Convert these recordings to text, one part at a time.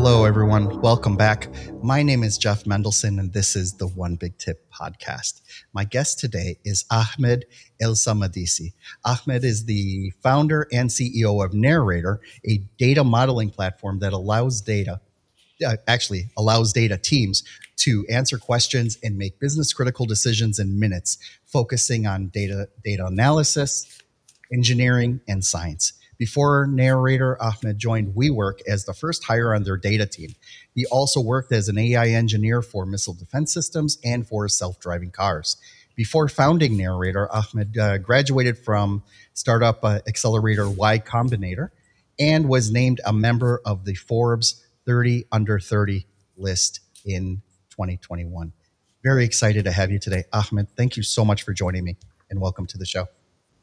Hello, everyone. Welcome back. My name is Jeff Mendelson, and this is the One Big Tip podcast. My guest today is Ahmed Elsamadisi. Ahmed is the founder and CEO of Narrator, a data modeling platform that allows data, uh, actually allows data teams to answer questions and make business critical decisions in minutes, focusing on data data analysis, engineering, and science. Before narrator, Ahmed joined WeWork as the first hire on their data team. He also worked as an AI engineer for missile defense systems and for self driving cars. Before founding Narrator, Ahmed uh, graduated from startup uh, accelerator Y Combinator and was named a member of the Forbes 30 under 30 list in 2021. Very excited to have you today. Ahmed, thank you so much for joining me and welcome to the show.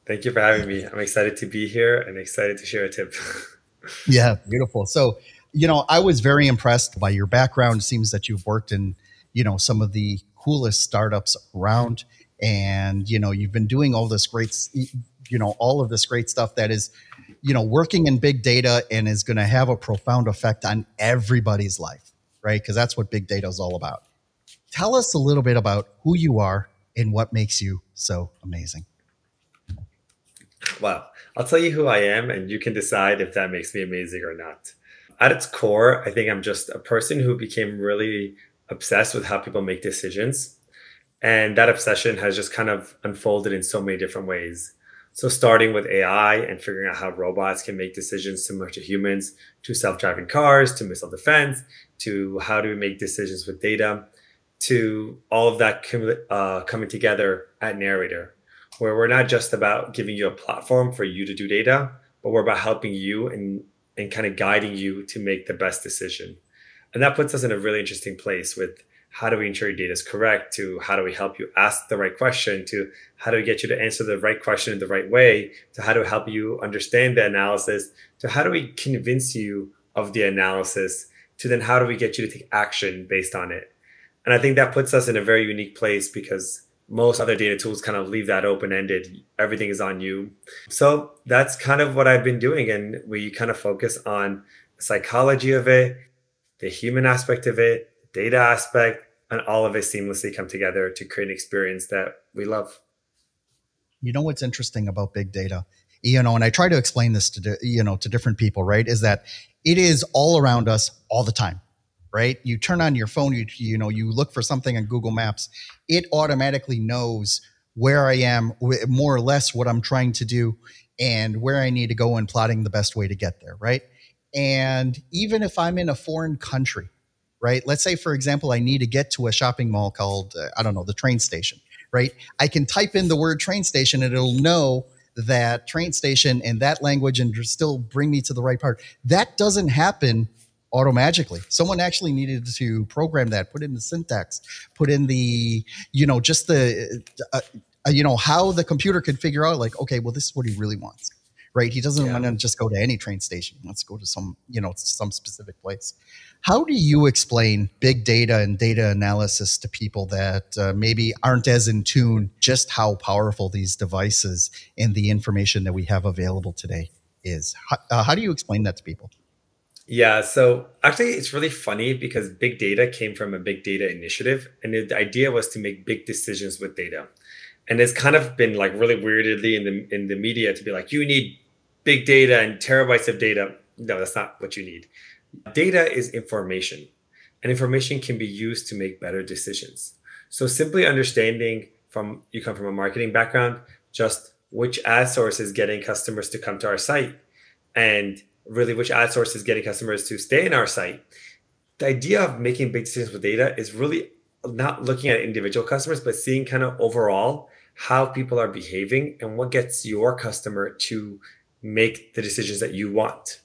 Thank you for having me. I'm excited to be here and excited to share a tip. yeah, beautiful. So, you know, I was very impressed by your background. It seems that you've worked in, you know, some of the coolest startups around and, you know, you've been doing all this great you know, all of this great stuff that is, you know, working in big data and is going to have a profound effect on everybody's life, right? Because that's what big data is all about. Tell us a little bit about who you are and what makes you so amazing. Well, I'll tell you who I am, and you can decide if that makes me amazing or not. At its core, I think I'm just a person who became really obsessed with how people make decisions. And that obsession has just kind of unfolded in so many different ways. So, starting with AI and figuring out how robots can make decisions similar to humans, to self driving cars, to missile defense, to how do we make decisions with data, to all of that uh, coming together at Narrator, where we're not just about giving you a platform for you to do data, but we're about helping you and, and kind of guiding you to make the best decision. And that puts us in a really interesting place with how do we ensure your data is correct to how do we help you ask the right question to how do we get you to answer the right question in the right way to how do we help you understand the analysis to how do we convince you of the analysis to then how do we get you to take action based on it and i think that puts us in a very unique place because most other data tools kind of leave that open ended. Everything is on you. So that's kind of what I've been doing. And we kind of focus on psychology of it, the human aspect of it, data aspect, and all of it seamlessly come together to create an experience that we love. You know what's interesting about big data? You know, and I try to explain this to you know to different people, right? Is that it is all around us all the time right? You turn on your phone, you you know, you look for something on Google Maps, it automatically knows where I am, more or less what I'm trying to do, and where I need to go and plotting the best way to get there, right? And even if I'm in a foreign country, right? Let's say, for example, I need to get to a shopping mall called, uh, I don't know, the train station, right? I can type in the word train station and it'll know that train station in that language and still bring me to the right part. That doesn't happen auto magically. Someone actually needed to program that, put in the syntax, put in the, you know, just the, uh, uh, you know, how the computer could figure out, like, okay, well, this is what he really wants, right? He doesn't yeah. want to just go to any train station. He wants to go to some, you know, some specific place. How do you explain big data and data analysis to people that uh, maybe aren't as in tune just how powerful these devices and the information that we have available today is? How, uh, how do you explain that to people? Yeah, so actually, it's really funny because big data came from a big data initiative, and the idea was to make big decisions with data. And it's kind of been like really weirdly in the in the media to be like, you need big data and terabytes of data. No, that's not what you need. Data is information, and information can be used to make better decisions. So simply understanding from you come from a marketing background, just which ad source is getting customers to come to our site and really which ad source is getting customers to stay in our site. The idea of making big decisions with data is really not looking at individual customers, but seeing kind of overall how people are behaving and what gets your customer to make the decisions that you want.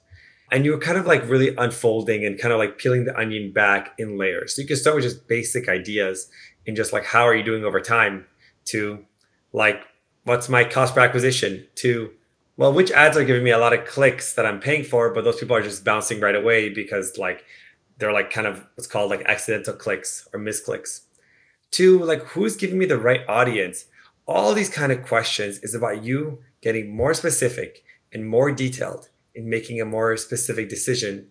And you're kind of like really unfolding and kind of like peeling the onion back in layers. So you can start with just basic ideas and just like how are you doing over time to like what's my cost per acquisition to well which ads are giving me a lot of clicks that i'm paying for but those people are just bouncing right away because like they're like kind of what's called like accidental clicks or misclicks. To like who's giving me the right audience? All these kind of questions is about you getting more specific and more detailed in making a more specific decision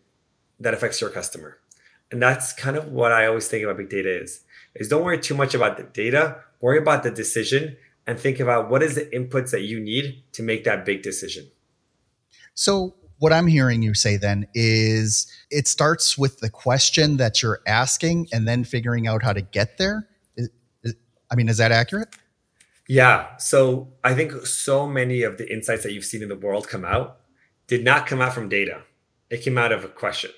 that affects your customer. And that's kind of what i always think about big data is is don't worry too much about the data worry about the decision and think about what is the inputs that you need to make that big decision. So what i'm hearing you say then is it starts with the question that you're asking and then figuring out how to get there. I mean is that accurate? Yeah. So i think so many of the insights that you've seen in the world come out did not come out from data. It came out of a question.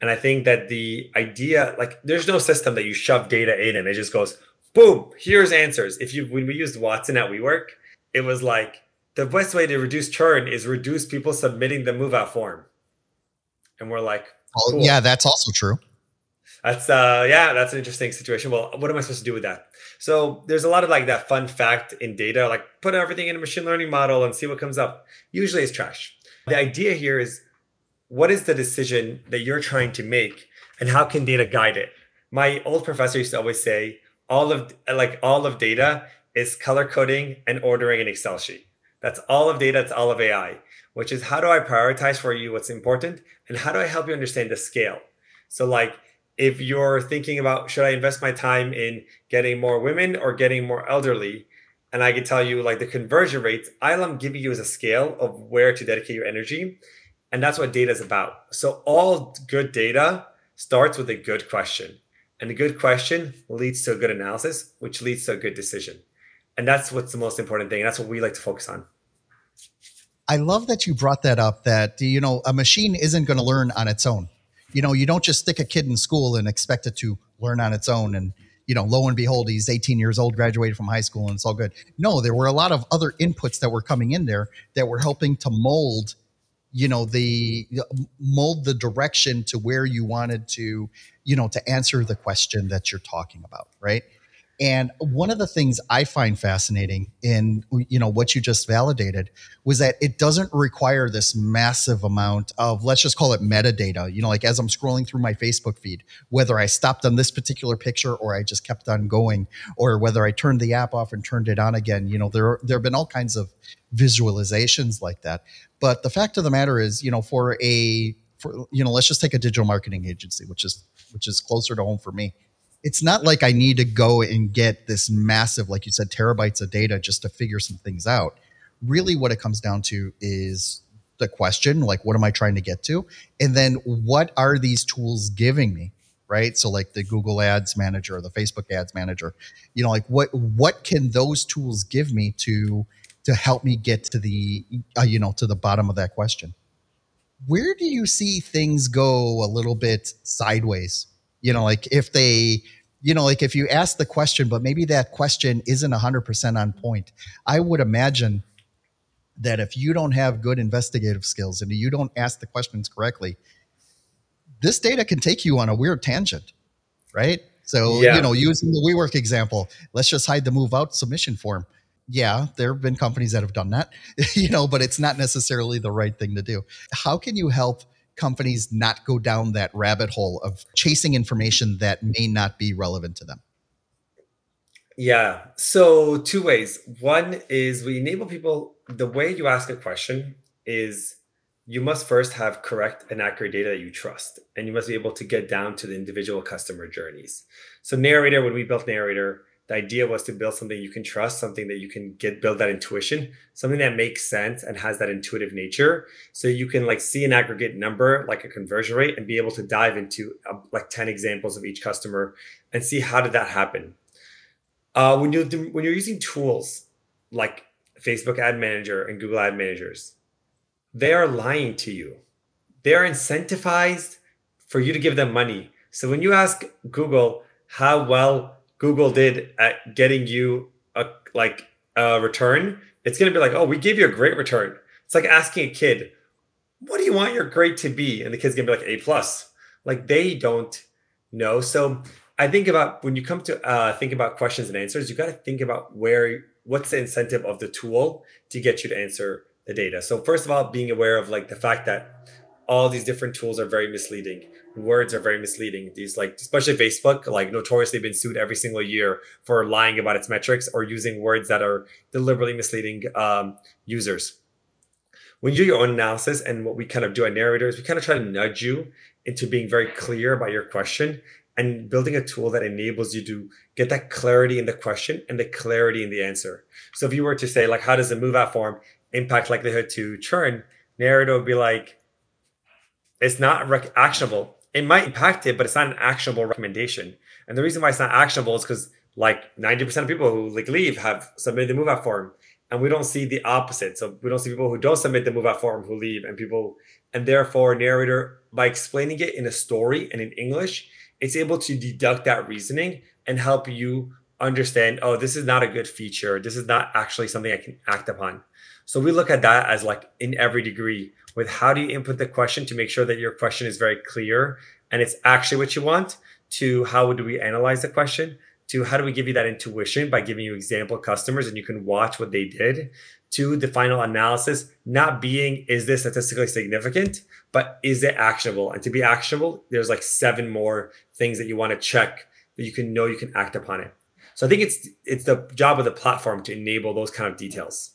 And I think that the idea, like, there's no system that you shove data in and it just goes, boom, here's answers. If you, when we used Watson at WeWork, it was like the best way to reduce churn is reduce people submitting the move out form. And we're like, cool. oh, yeah, that's also true. That's uh yeah, that's an interesting situation. Well, what am I supposed to do with that? So there's a lot of like that fun fact in data, like put everything in a machine learning model and see what comes up. Usually it's trash. The idea here is what is the decision that you're trying to make and how can data guide it my old professor used to always say all of like all of data is color coding and ordering an excel sheet that's all of data it's all of ai which is how do i prioritize for you what's important and how do i help you understand the scale so like if you're thinking about should i invest my time in getting more women or getting more elderly and i can tell you like the conversion rates i'm giving you as a scale of where to dedicate your energy and that's what data is about. So all good data starts with a good question. And a good question leads to a good analysis, which leads to a good decision. And that's what's the most important thing. And that's what we like to focus on. I love that you brought that up that, you know, a machine isn't going to learn on its own. You know, you don't just stick a kid in school and expect it to learn on its own. And, you know, lo and behold, he's 18 years old, graduated from high school, and it's all good. No, there were a lot of other inputs that were coming in there that were helping to mold you know the mold the direction to where you wanted to you know to answer the question that you're talking about right and one of the things i find fascinating in you know what you just validated was that it doesn't require this massive amount of let's just call it metadata you know like as i'm scrolling through my facebook feed whether i stopped on this particular picture or i just kept on going or whether i turned the app off and turned it on again you know there there have been all kinds of visualizations like that but the fact of the matter is, you know, for a for you know, let's just take a digital marketing agency, which is which is closer to home for me. It's not like I need to go and get this massive, like you said, terabytes of data just to figure some things out. Really, what it comes down to is the question, like, what am I trying to get to? And then what are these tools giving me? Right. So like the Google Ads Manager or the Facebook Ads Manager, you know, like what what can those tools give me to to help me get to the uh, you know to the bottom of that question where do you see things go a little bit sideways you know like if they you know like if you ask the question but maybe that question isn't 100% on point i would imagine that if you don't have good investigative skills and you don't ask the questions correctly this data can take you on a weird tangent right so yeah. you know using the WeWork example let's just hide the move out submission form yeah, there have been companies that have done that, you know, but it's not necessarily the right thing to do. How can you help companies not go down that rabbit hole of chasing information that may not be relevant to them? Yeah. So, two ways. One is we enable people, the way you ask a question is you must first have correct and accurate data that you trust, and you must be able to get down to the individual customer journeys. So, Narrator, when we built Narrator, the idea was to build something you can trust something that you can get build that intuition something that makes sense and has that intuitive nature so you can like see an aggregate number like a conversion rate and be able to dive into uh, like 10 examples of each customer and see how did that happen Uh, when you when you're using tools like Facebook Ad Manager and Google Ad Managers, they are lying to you. They are incentivized for you to give them money. So when you ask Google how well Google did at getting you a like a return, it's going to be like, "Oh, we gave you a great return." It's like asking a kid, "What do you want your grade to be?" and the kid's going to be like A plus. Like they don't know. So I think about when you come to uh, think about questions and answers, you got to think about where what's the incentive of the tool to get you to answer the data. So first of all, being aware of like the fact that all these different tools are very misleading. Words are very misleading. These like especially Facebook, like notoriously been sued every single year for lying about its metrics or using words that are deliberately misleading um, users. When you do your own analysis and what we kind of do at narrators, we kind of try to nudge you into being very clear about your question and building a tool that enables you to get that clarity in the question and the clarity in the answer. So if you were to say like, how does the move out form impact likelihood to churn? Narrator would be like, it's not rec- actionable. It might impact it, but it's not an actionable recommendation. And the reason why it's not actionable is because like 90% of people who like leave have submitted the move out form. And we don't see the opposite. So we don't see people who don't submit the move out form who leave and people, and therefore narrator, by explaining it in a story and in English, it's able to deduct that reasoning and help you understand, oh, this is not a good feature. This is not actually something I can act upon. So we look at that as like in every degree with how do you input the question to make sure that your question is very clear and it's actually what you want to how do we analyze the question to how do we give you that intuition by giving you example customers and you can watch what they did to the final analysis not being is this statistically significant but is it actionable and to be actionable there's like seven more things that you want to check that you can know you can act upon it so i think it's it's the job of the platform to enable those kind of details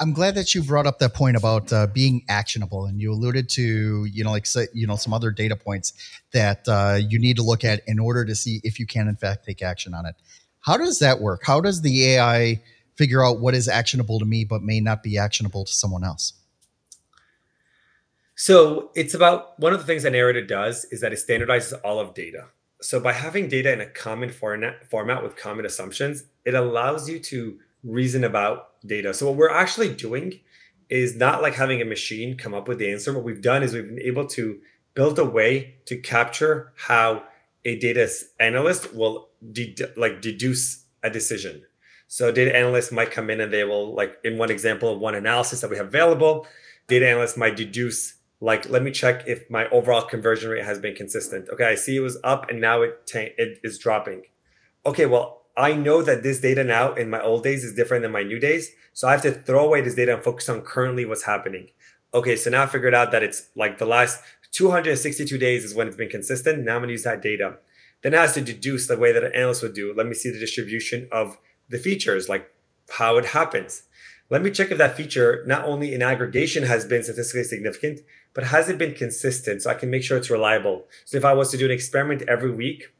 I'm glad that you brought up that point about uh, being actionable, and you alluded to you know like you know some other data points that uh, you need to look at in order to see if you can in fact take action on it. How does that work? How does the AI figure out what is actionable to me but may not be actionable to someone else? So it's about one of the things that Narrator does is that it standardizes all of data. So by having data in a common format, format with common assumptions, it allows you to reason about data. So what we're actually doing is not like having a machine come up with the answer. What we've done is we've been able to build a way to capture how a data analyst will de- like deduce a decision. So data analysts might come in and they will like in one example of one analysis that we have available, data analysts might deduce like let me check if my overall conversion rate has been consistent. Okay, I see it was up and now it t- it is dropping. Okay, well I know that this data now in my old days is different than my new days. So I have to throw away this data and focus on currently what's happening. Okay, so now I figured out that it's like the last 262 days is when it's been consistent. Now I'm gonna use that data. Then it has to deduce the way that an analyst would do. Let me see the distribution of the features, like how it happens. Let me check if that feature, not only in aggregation has been statistically significant, but has it been consistent so I can make sure it's reliable. So if I was to do an experiment every week,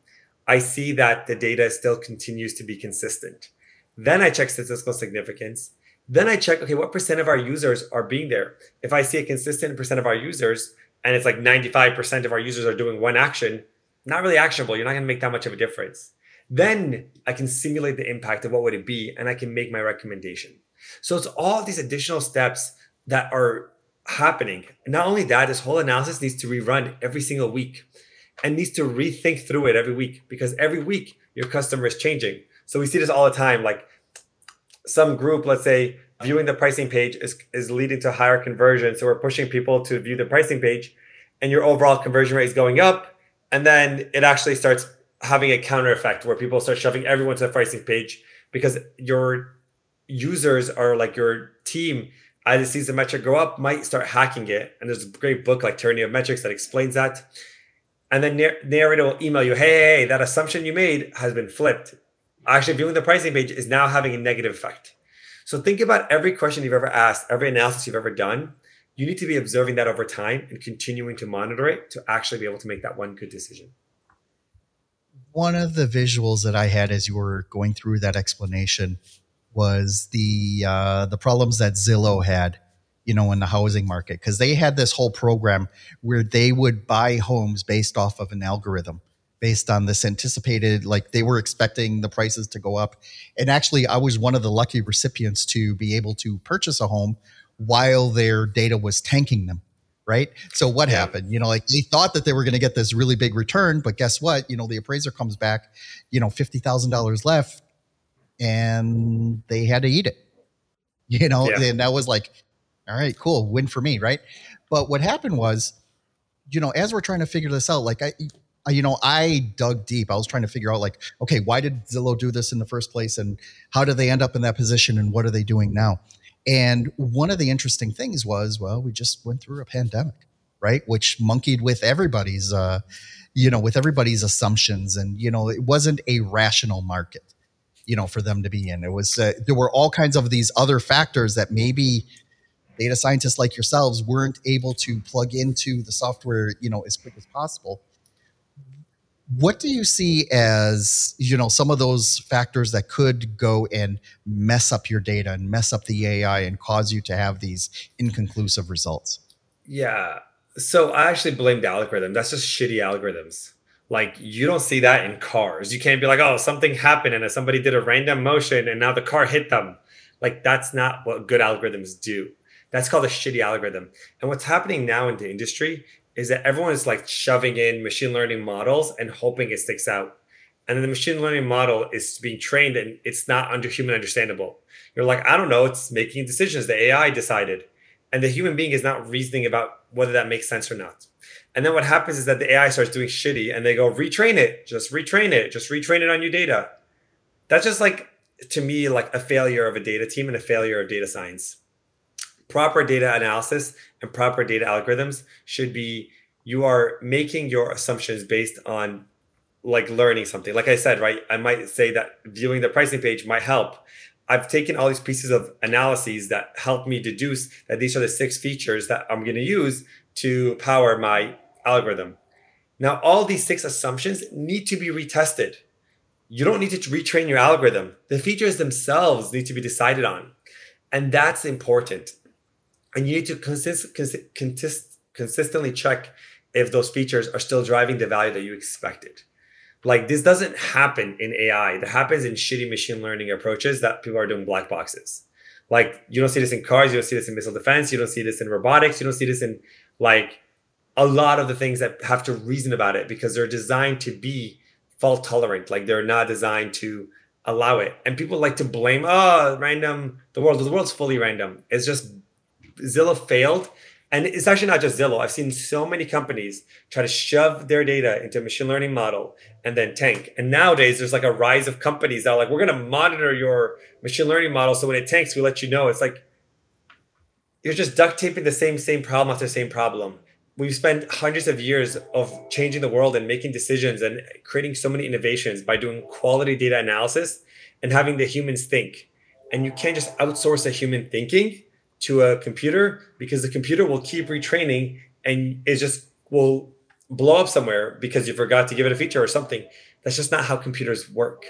I see that the data still continues to be consistent. Then I check statistical significance. Then I check, okay, what percent of our users are being there? If I see a consistent percent of our users and it's like 95% of our users are doing one action, not really actionable. You're not going to make that much of a difference. Then I can simulate the impact of what would it be and I can make my recommendation. So it's all these additional steps that are happening. not only that, this whole analysis needs to rerun every single week and needs to rethink through it every week because every week your customer is changing. So we see this all the time. Like some group, let's say, viewing the pricing page is, is leading to higher conversion. So we're pushing people to view the pricing page, and your overall conversion rate is going up. And then it actually starts having a counter effect where people start shoving everyone to the pricing page because your users are like your team as it sees the metric go up might start hacking it. And there's a great book like Tyranny of Metrics that explains that and then narrator will email you, hey, hey, that assumption you made has been flipped. Actually, viewing the pricing page is now having a negative effect. So think about every question you've ever asked, every analysis you've ever done. You need to be observing that over time and continuing to monitor it to actually be able to make that one good decision. One of the visuals that I had as you were going through that explanation was the uh, the problems that Zillow had you know, in the housing market. Because they had this whole program where they would buy homes based off of an algorithm, based on this anticipated like they were expecting the prices to go up. And actually i was one of the lucky recipients to be able to purchase a home while their data was tanking them right? So what yeah. happened? You know like they thought that they were going to get this really big return but guess what? You know the appraiser comes back you know $50000 left and they had to eat it you know yeah. and that was like all right cool win for me right but what happened was you know as we're trying to figure this out like i you know, I dug deep. I was trying to figure out, like, okay, why did Zillow do this in the first place, and how did they end up in that position, and what are they doing now? And one of the interesting things was, well, we just went through a pandemic, right? Which monkeyed with everybody's, uh, you know, with everybody's assumptions, and you know, it wasn't a rational market, you know, for them to be in. It was uh, there were all kinds of these other factors that maybe data scientists like yourselves weren't able to plug into the software, you know, as quick as possible. What do you see as you know some of those factors that could go and mess up your data and mess up the ai and cause you to have these inconclusive results? Yeah. So i actually blame the algorithm that's just shitty algorithms like you don't see that in cars you can't be like oh something happened and somebody did a random motion and now the car hit them like that's not what good algorithms do that's called a shitty algorithm and what's happening now in the industry is that everyone is like shoving in machine learning models and hoping it sticks out. And then the machine learning model is being trained and it's not under human understandable. You're like, I don't know, it's making decisions. The AI decided. And the human being is not reasoning about whether that makes sense or not. And then what happens is that the AI starts doing shitty and they go, retrain it, just retrain it, just retrain it on your data. That's just like, to me, like a failure of a data team and a failure of data science proper data analysis and proper data algorithms should be you are making your assumptions based on like learning something. Like I said, right? I might say that viewing the pricing page might help. I've taken all these pieces of analyses that help me deduce that these are the six features that I'm going to use to power my algorithm. Now, all these six assumptions need to be retested. You don't need to retrain your algorithm. The features themselves need to be decided on. And that's important and you need to consist, consist, consistently check if those features are still driving the value that you expected. Like this doesn't happen in AI. That happens in shitty machine learning approaches that people are doing black boxes. Like you don't see this in cars, you don't see this in missile defense, you don't see this in robotics, you don't see this in like a lot of the things that have to reason about it because they're designed to be fault tolerant. Like they're not designed to allow it. And people like to blame, oh, random, the world, the world's fully random. It's just Zillow failed. And it's actually not just Zillow. I've seen so many companies try to shove their data into a machine learning model and then tank. And nowadays, there's like a rise of companies that are like, we're going to monitor your machine learning model. So when it tanks, we let you know. It's like you're just duct taping the same, same problem after the same problem. We've spent hundreds of years of changing the world and making decisions and creating so many innovations by doing quality data analysis and having the humans think. And you can't just outsource the human thinking to a computer because the computer will keep retraining and it just will blow up somewhere because you forgot to give it a feature or something. That's just not how computers work.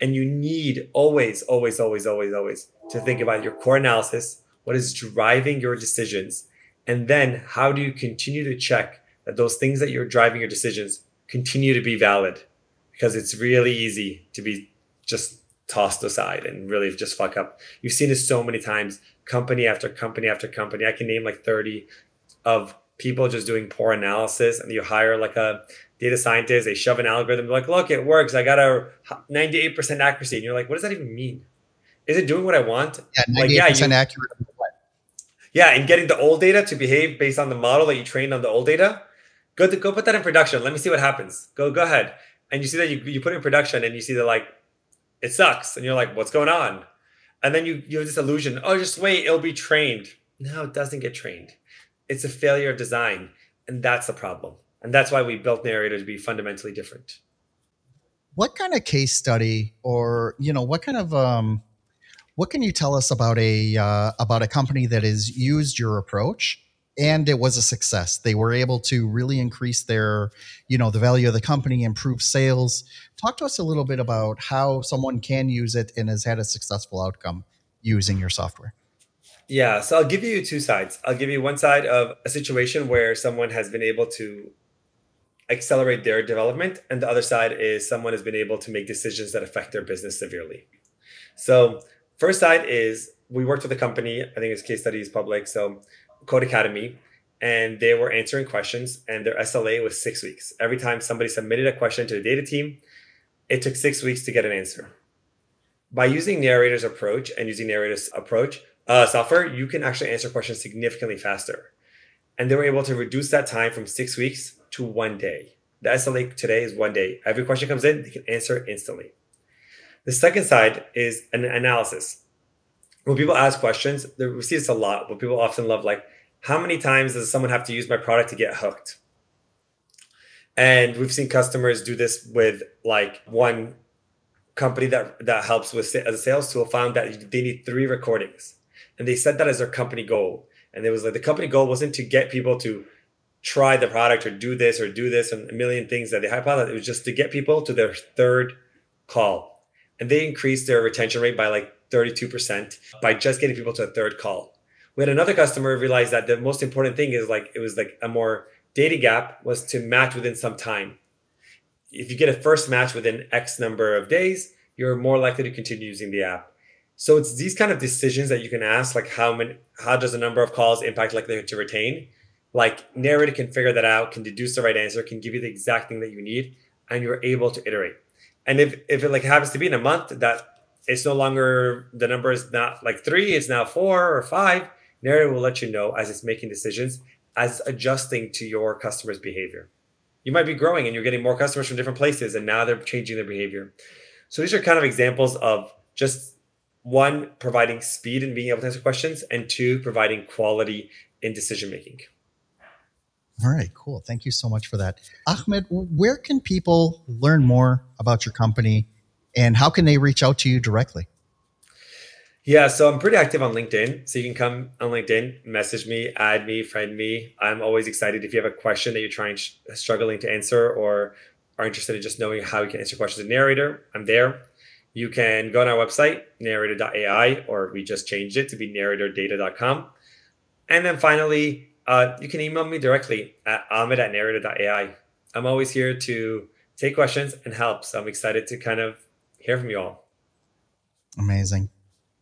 And you need always, always, always, always, always to think about your core analysis, what is driving your decisions, and then how do you continue to check that those things that you're driving your decisions continue to be valid? Because it's really easy to be just tossed aside and really just fuck up. You've seen this so many times, company after company after company. I can name like 30 of people just doing poor analysis and you hire like a data scientist, they shove an algorithm, like, look, it works. I got a 98% accuracy. And you're like, what does that even mean? Is it doing what I want? Yeah, 98% like, yeah, you, accurate. Yeah, and getting the old data to behave based on the model that you trained on the old data. Go to, go put that in production. Let me see what happens. Go go ahead. And you see that you, you put it in production and you see that like it sucks. And you're like, what's going on? And then you, you have this illusion, oh, just wait, it'll be trained. No, it doesn't get trained. It's a failure of design. And that's the problem. And that's why we built Narrator to be fundamentally different. What kind of case study or, you know, what kind of, um, what can you tell us about a, uh, about a company that has used your approach and it was a success. They were able to really increase their, you know, the value of the company, improve sales. Talk to us a little bit about how someone can use it and has had a successful outcome using your software. Yeah, so I'll give you two sides. I'll give you one side of a situation where someone has been able to accelerate their development, and the other side is someone has been able to make decisions that affect their business severely. So, first side is we worked with a company, I think it's case studies public, so Codecademy, and they were answering questions, and their SLA was six weeks. Every time somebody submitted a question to the data team, it took six weeks to get an answer. By using Narrator's approach and using Narrator's approach uh, software, you can actually answer questions significantly faster. And they were able to reduce that time from six weeks to one day. The SLA today is one day. Every question comes in, they can answer instantly. The second side is an analysis. When people ask questions, we see this a lot, but people often love like, how many times does someone have to use my product to get hooked? And we've seen customers do this with like one company that that helps with as a sales tool found that they need three recordings, and they set that as their company goal. And it was like the company goal wasn't to get people to try the product or do this or do this and a million things that they hypothesized. It was just to get people to their third call, and they increased their retention rate by like 32% by just getting people to a third call. We had another customer realize that the most important thing is like it was like a more data gap was to match within some time. If you get a first match within X number of days, you're more likely to continue using the app. So it's these kind of decisions that you can ask, like how many, how does the number of calls impact likelihood to retain? Like Narrator can figure that out, can deduce the right answer, can give you the exact thing that you need, and you're able to iterate. And if if it like happens to be in a month that it's no longer the number is not like three, it's now four or five, Narrator will let you know as it's making decisions as adjusting to your customers' behavior. You might be growing and you're getting more customers from different places, and now they're changing their behavior. So these are kind of examples of just one, providing speed and being able to answer questions, and two, providing quality in decision making. All right, cool. Thank you so much for that. Ahmed, where can people learn more about your company and how can they reach out to you directly? Yeah, so I'm pretty active on LinkedIn. So you can come on LinkedIn, message me, add me, friend me. I'm always excited if you have a question that you're trying struggling to answer or are interested in just knowing how you can answer questions in Narrator. I'm there. You can go on our website, narrator.ai, or we just changed it to be narratordata.com. And then finally, uh, you can email me directly at ahmed at narrator.ai. I'm always here to take questions and help. So I'm excited to kind of hear from you all. Amazing.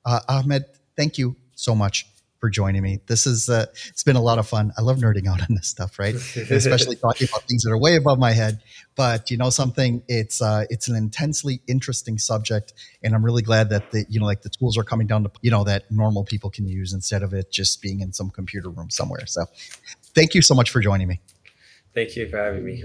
Uh, Ahmed, thank you so much for joining me. This is uh, it's been a lot of fun. I love nerding out on this stuff, right? Especially talking about things that are way above my head. But you know something, it's uh, it's an intensely interesting subject, and I'm really glad that the you know like the tools are coming down to you know that normal people can use instead of it just being in some computer room somewhere. So, thank you so much for joining me. Thank you for having me.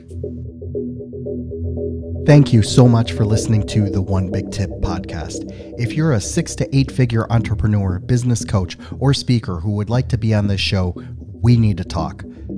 Thank you so much for listening to the One Big Tip podcast. If you're a six to eight figure entrepreneur, business coach, or speaker who would like to be on this show, we need to talk.